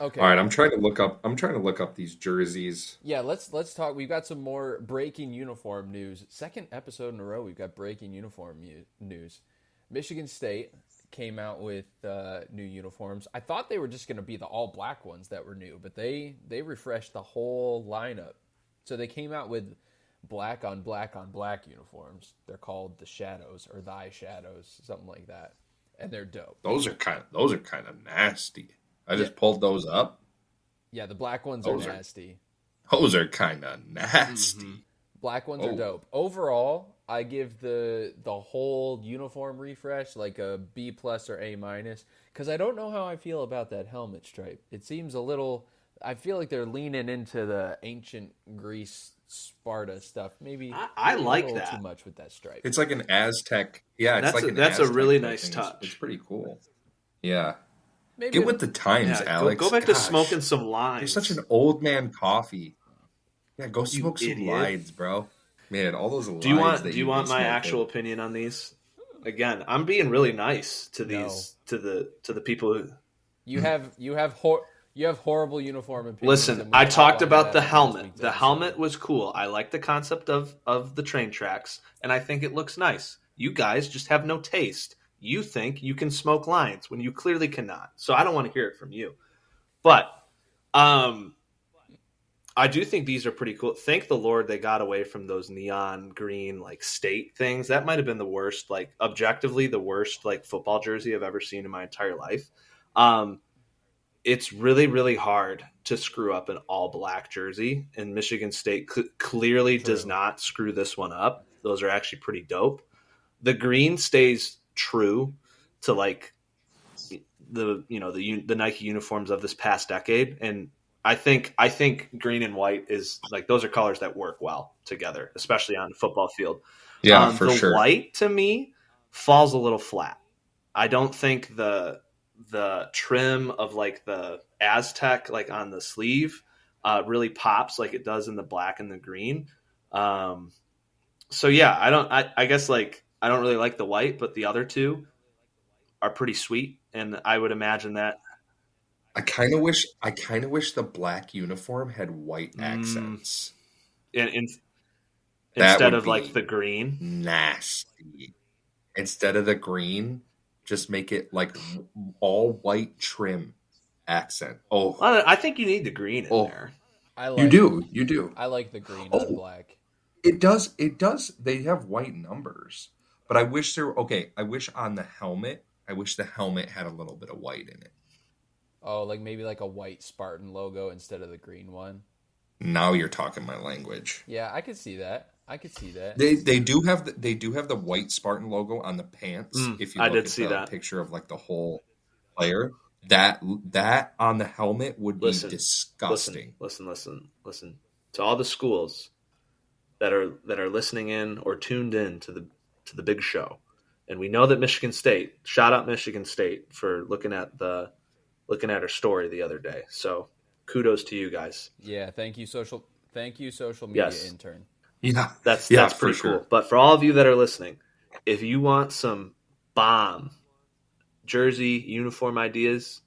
Okay. All right, I'm trying to look up. I'm trying to look up these jerseys. Yeah, let's let's talk. We've got some more breaking uniform news. Second episode in a row, we've got breaking uniform news. Michigan State came out with uh, new uniforms. I thought they were just going to be the all black ones that were new, but they they refreshed the whole lineup. So they came out with black on black on black uniforms. They're called the Shadows or Thy Shadows, something like that, and they're dope. Those are kind of those are kind of nasty. I just pulled those up. Yeah, the black ones Those are are- nasty. Those are kind of nasty. Mm-hmm. Black ones are Oh. dope. Overall, I give the the whole uniform refresh like a B plus or A minus because I don't know how I feel about that helmet stripe. It seems a little. I feel like they're leaning into the ancient Greece Sparta stuff. Maybe I- I maybe a like little that. too much with that stripe. It's like an Aztec. Yeah, it's That's like a- an that's a really nice thing. touch. It's, it's pretty cool. Yeah, Maybe get with the times, Yeah, go, Alex. go back to smoking some You're such an old man coffee. Yeah, go smoke some idiot. lines, bro. Man, all those. Do you want that do you be want my smoking. actual opinion on these? Again, I'm being really nice to No. these to the to the people who you have you have hor- you have horrible uniform opinions. Listen, I talked about the helmet. The episode. helmet was cool. I like the concept of of the train tracks, and I think it looks nice. You guys just have no taste. You think you can smoke lines when you clearly cannot. So I don't want to hear it from you. But um I do think these are pretty cool. Thank the Lord they got away from those neon green like state things. That might have been the worst, like objectively the worst like football jersey I've ever seen in my entire life. Um it's really really hard to screw up an all black jersey and michigan state cl- clearly does not screw this one up those are actually pretty dope the green stays true to like the you know the the nike uniforms of this past decade and i think i think green and white is like those are colors that work well together especially on the football field Yeah, Um, for the sure. white to me falls a little flat I don't think the the trim of like the Aztec like on the sleeve uh, really pops like it does in the black and the green. Um, so yeah, I don't. I, I guess like I don't really like the white, but the other two are pretty sweet, and I would imagine that. I kind of wish I kind of wish the black uniform had white Mm. accents. In, in, instead of like the green. Nasty. Instead of the green, just make it like all white trim accent. Oh, Well, I think you need the green in Oh. there. I like you do, you do. I like the green Oh. on black. It does. It does. They have white numbers, but I wish there. Okay, I wish on the helmet. I wish the helmet had a little bit of white in it. Oh, like maybe like a white Spartan logo instead of the green one. Now you're talking my language. Yeah, I could see that. I could see that. They they do have the, they do have the white Spartan logo on the pants. Mm, if you I did at see the that. picture of like the whole player, that that on the helmet would be Listen, disgusting. Listen, listen, listen, listen. To all the schools that are that are listening in or tuned in to the to the big show, and we know that Michigan State. Shout out Michigan State for looking at the looking at her story the other day. So kudos to you guys. Yeah, thank you, social. Thank you, social media Yes. intern. Yeah, That's Yeah, that's pretty sure. cool. But for all of you that are listening, if you want some bomb jersey uniform ideas,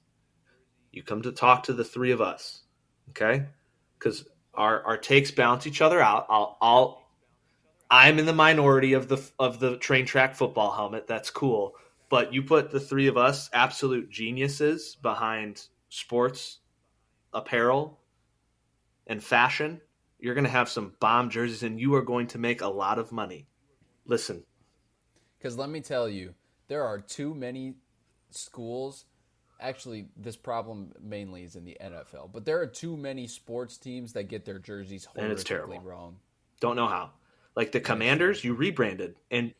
you come to talk to the three of us, okay? Because our our takes balance each other out. I'll I'll I'm in the minority of the of the train track football helmet. That's cool. But you put the three of us, absolute geniuses, behind sports apparel and fashion, you're going to have some bomb jerseys and you are going to make a lot of money. Listen, Because let me tell you, there are too many schools. Actually, this problem mainly is in the NFL, but there are too many sports teams that get their jerseys And it's horrifically terrible. wrong. don't know how. Like the Commanders, you rebranded. And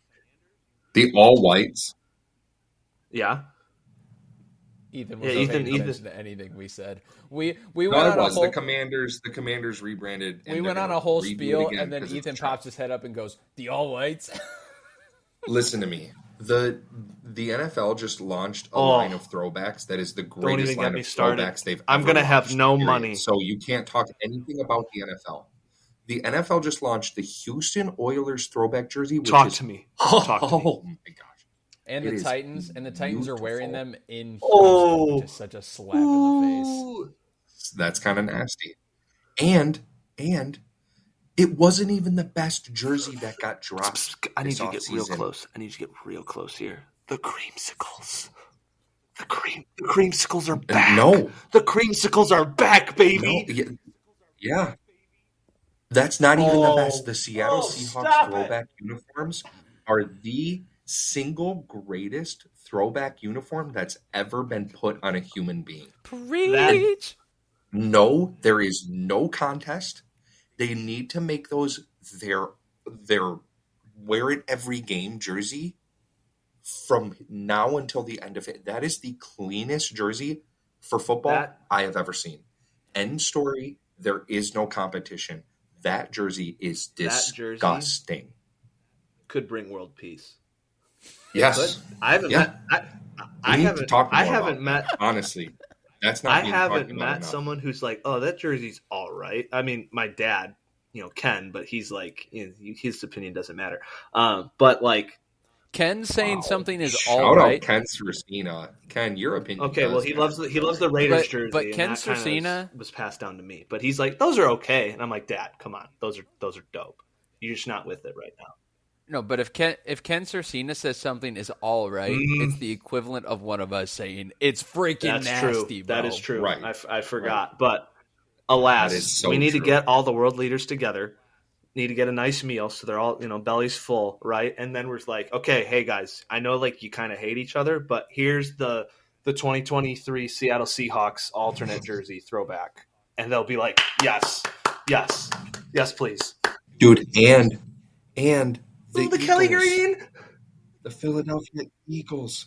the all whites. Yeah, Ethan Yeah, was Ethan- Ethan- to anything we said. We we No, went it on a whole the Commanders. The Commanders rebranded. we went on a whole spiel, and then Ethan trash. pops his head up and goes, "The all whites." Listen to me. The the NFL just launched a Oh. line of throwbacks that is the greatest line of started. throwbacks they've I'm ever gonna have no period. money. So you can't talk anything about the NFL. The NFL just launched the Houston Oilers throwback jersey. Which talk is, to me. Talk to me. Oh my gosh. And It the is Titans, and the Titans are wearing them in Houston, Oh. which such a slap in the face. That's kind of nasty. And and it wasn't even the best jersey that got dropped. I need to get real offseason. close. I need to get real close here. The creamsicles. The cream the creamsicles are uh, back. No. The creamsicles are back, No, baby. yeah, yeah. That's not even Oh. the best. The oh, Seattle Oh, Seahawks stop it. throwback uniforms are the single greatest throwback uniform that's ever been put on a human being. Preach. No, there is no contest. They need to make those their their wear it every game jersey from now until the end of it. That is the cleanest jersey for football That- I have ever seen. End story. There is no competition. That jersey is That jersey- disgusting. Could bring world peace. Yes, But I haven't Yeah. met. I, I We need to haven't. talk I haven't about met. honestly, that's not. I haven't met someone who's like, "Oh, that jersey's all right." I mean, my dad, you know, Ken, but he's like, you know, his opinion doesn't matter. Um, but like, Ken saying Wow. something is Shout all right. out Ken Cersina. Ken, your opinion. okay, well, he matter. loves the, he loves the Raiders But- jersey, but Ken that Cersina- was, was passed down to me. But he's like, "Those are okay," and I'm like, "Dad, come on, those are those are dope. You're just not with it right now." No, but if Ken if Ken Cersina says something is all right, Mm. it's the equivalent of one of us saying it's freaking That's nasty, true. bro. That is true. Right. I, f- I forgot. But alas, so we need to get all the world leaders together. Need to get a nice meal so they're all you know bellies full, right? And then we're like, okay, hey guys, I know like you kind of hate each other, but here's the the 2023 Seattle Seahawks alternate jersey throwback, and they'll be like, yes, yes, yes, please. dude, and and the, Oh, the Kelly Green. the Philadelphia Eagles.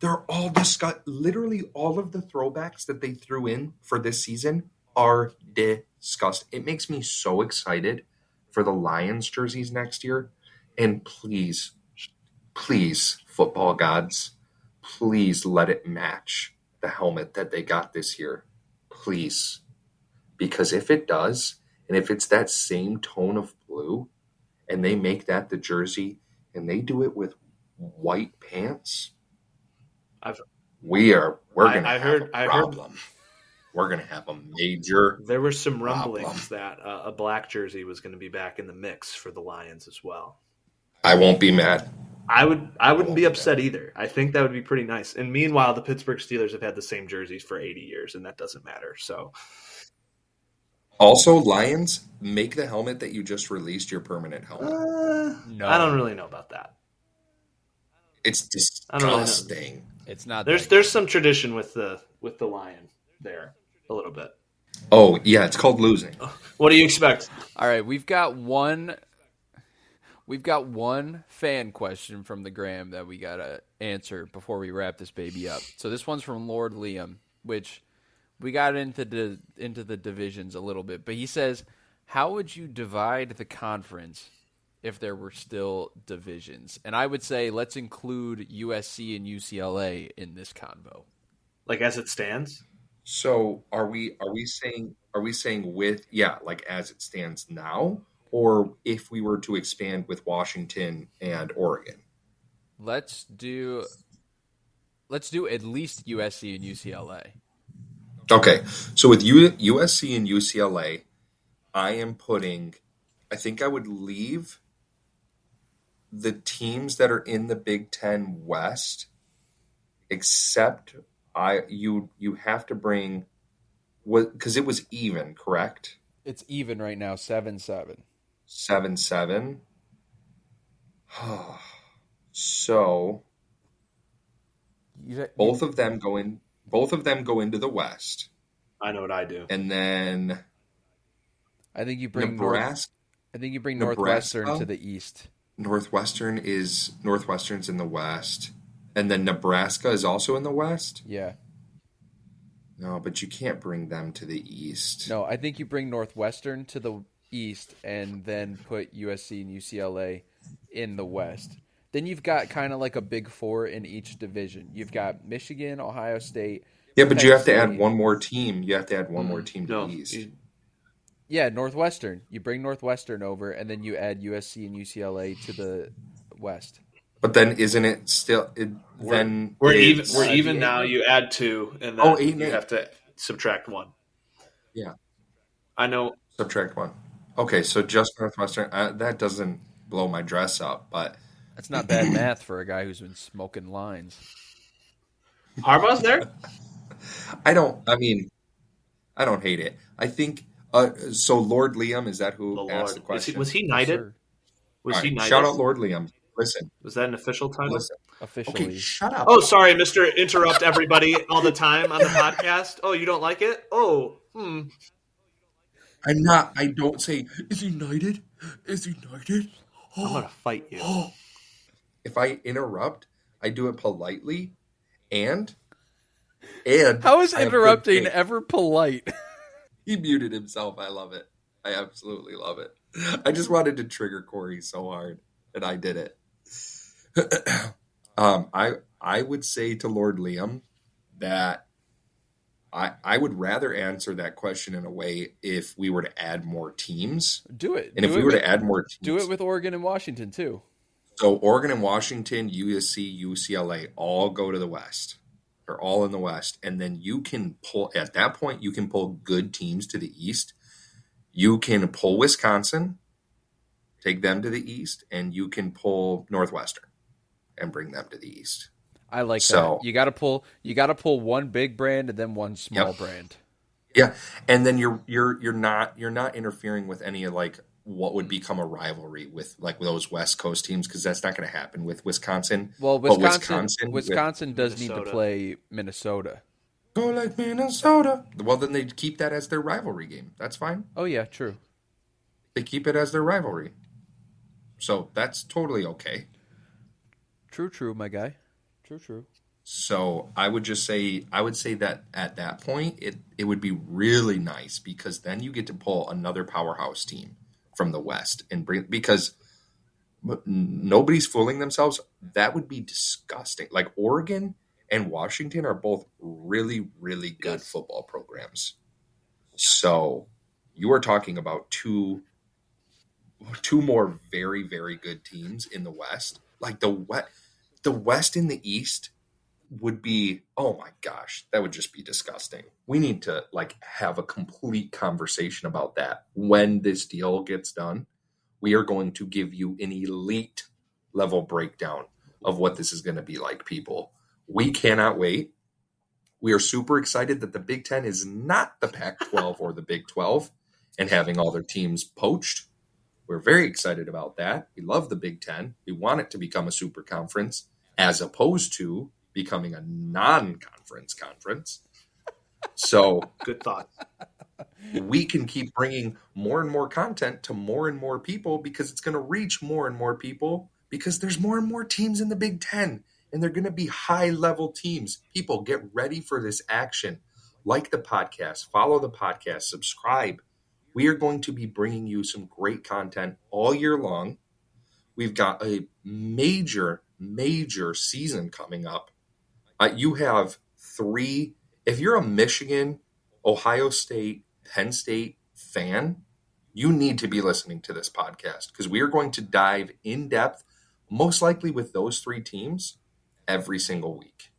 They're all disgust. Literally, all of the throwbacks that they threw in for this season are disgust. It makes me so excited for the Lions jerseys next year. And please, please, football gods, please let it match the helmet that they got this year. Please. Because if it does, and if it's that same tone of blue, and they make that the jersey, and they do it with white pants, I've- we are we're gonna I have heard- a I heard- problem. We're gonna have a major There were some Problem. rumblings that uh, a black jersey was going to be back in the mix for the Lions as well. I won't be mad. I would I wouldn't be upset either. I think that would be pretty nice. And meanwhile, the Pittsburgh Steelers have had the same jerseys for 80 years, and that doesn't matter. So Also, Lions, make the helmet that you just released your permanent helmet. uh, No. I don't really know about that. It's I don't really know. disgusting. It's not. There's there's some tradition with the with the lion there a little bit. Oh yeah, it's called losing. What do you expect? All right, we've got one. We've got one fan question from the gram that we gotta answer before we wrap this baby up. So this one's from Lord Liam, which we got into the into the divisions a little bit, but he says, "How would you divide the conference if there were still divisions?" And I would say let's include USC and UCLA in this convo. Like as it stands? So are we are we saying are we saying with yeah, like as it stands now, or if we were to expand with Washington and Oregon? Let's do. Let's do at least USC and UCLA. Okay, so with U, USC and UCLA, I am putting. I think I would leave the teams that are in the Big Ten West, except I you you have to bring what because it was even correct It's even right now, seven seven. seven seven. so You, both of them go in. Both of them go into the West, I know what I do. and then I think you bring North, Nebraska. I think you bring Nebraska? Northwestern to the east. Northwestern is Northwestern's in the West, and then Nebraska is also in the West. Yeah. No, but you can't bring them to the East. No, I think you bring Northwestern to the east and then put USC and UCLA in the west. Then you've got kind of like a big four in each division. You've got Michigan, Ohio State. Yeah, but you have to add one more team. You have to add one more team to No, the East. Yeah, Northwestern. You bring Northwestern over, and then you add USC and UCLA to the west. But then isn't it still? It, then we're even. We're even the now. eight. You add two, and then Oh, eight you eight. have to subtract one. Yeah. I know. subtract one. Okay, so just Northwestern. Uh, that doesn't blow my dress up, but That's not bad math for a guy who's been smoking lines. Harbaugh's there. I don't. I mean, I don't hate it. I think. Uh, so Lord Liam is that who The asked the Lord. Was he, question? was he knighted? sir. Was All he knighted? shout out Lord Liam. Listen, Was that an official title? listen. Officially. Okay, shut up. Oh, sorry, Mister. Interrupt everybody all the time on the podcast. Oh, you don't like it? Oh, hmm. I'm not. I don't say. Is he knighted? Is he knighted? I'm gonna fight you. if I interrupt, I do it politely, and and How is I have good interrupting ever polite? He muted himself. I love it. I absolutely love it. I just wanted to trigger Corey so hard, and I did it. um, I I would say to Lord Liam that I I would rather answer that question in a way if we were to add more teams, Do it. and do if it we were with, to add more teams, do it with Oregon and Washington too. So Oregon and Washington, USC, UCLA all go to the West. They're all in the West. And then you can pull at that point you can pull good teams to the East. You can pull Wisconsin, take them to the East, and you can pull Northwestern and bring them to the East. I like So- that. You got to pull. You got to pull one big brand and then one small Yep. brand. Yeah. And then you're you're you're not you're not interfering with any of like what would become a rivalry with like those West Coast teams because that's not going to happen with Wisconsin. Well, But Wisconsin. Wisconsin Wisconsin, with- does need to play Minnesota. Go like Minnesota. Well, then they keep that as their rivalry game. That's fine. Oh yeah, true. They keep it as their rivalry. So that's totally okay. True, true, my guy. True, true. So I would just say I would say that at that point it it would be really nice because then you get to pull another powerhouse team from the West and bring because nobody's fooling themselves. That would be disgusting. Like Oregon and Washington are both really, really good Yes. football programs. So you are talking about two two more very, very good teams in the West. Like the West the West and the East would be oh my gosh, that would just be disgusting. We need to like have a complete conversation about that when this deal gets done. We are going to give you an elite level breakdown of what this is going to be like, people. We cannot wait. We are super excited that the Big Ten is not the Pac 12 or the Big 12 and having all their teams poached. We're very excited about that. We love the Big Ten. We want it to become a super conference as opposed to becoming a non conference conference. So Good thought. we can keep bringing more and more content to more and more people because it's going to reach more and more people because there's more and more teams in the Big Ten and they're going to be high level teams. People get ready for this action. Like the podcast, follow the podcast, subscribe. We are going to be bringing you some great content all year long. We've got a major, major season coming up. Uh, you have three. If you're a Michigan, Ohio State, Penn State fan, you need to be listening to this podcast because we are going to dive in depth, most likely with those three teams every single week.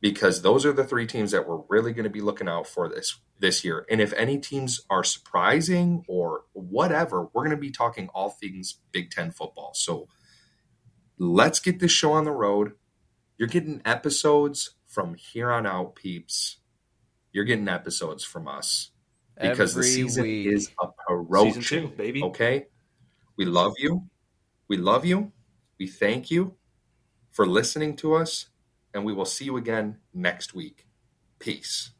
Because those are the three teams that we're really going to be looking out for this this year. And if any teams are surprising or whatever, we're going to be talking all things Big Ten football. So let's get this show on the road. You're getting episodes from here on out, peeps. You're getting episodes from us because the season week. is approaching. Season two, baby. Okay. We love you. We love you. We thank you for listening to us. And we will see you again next week. Peace.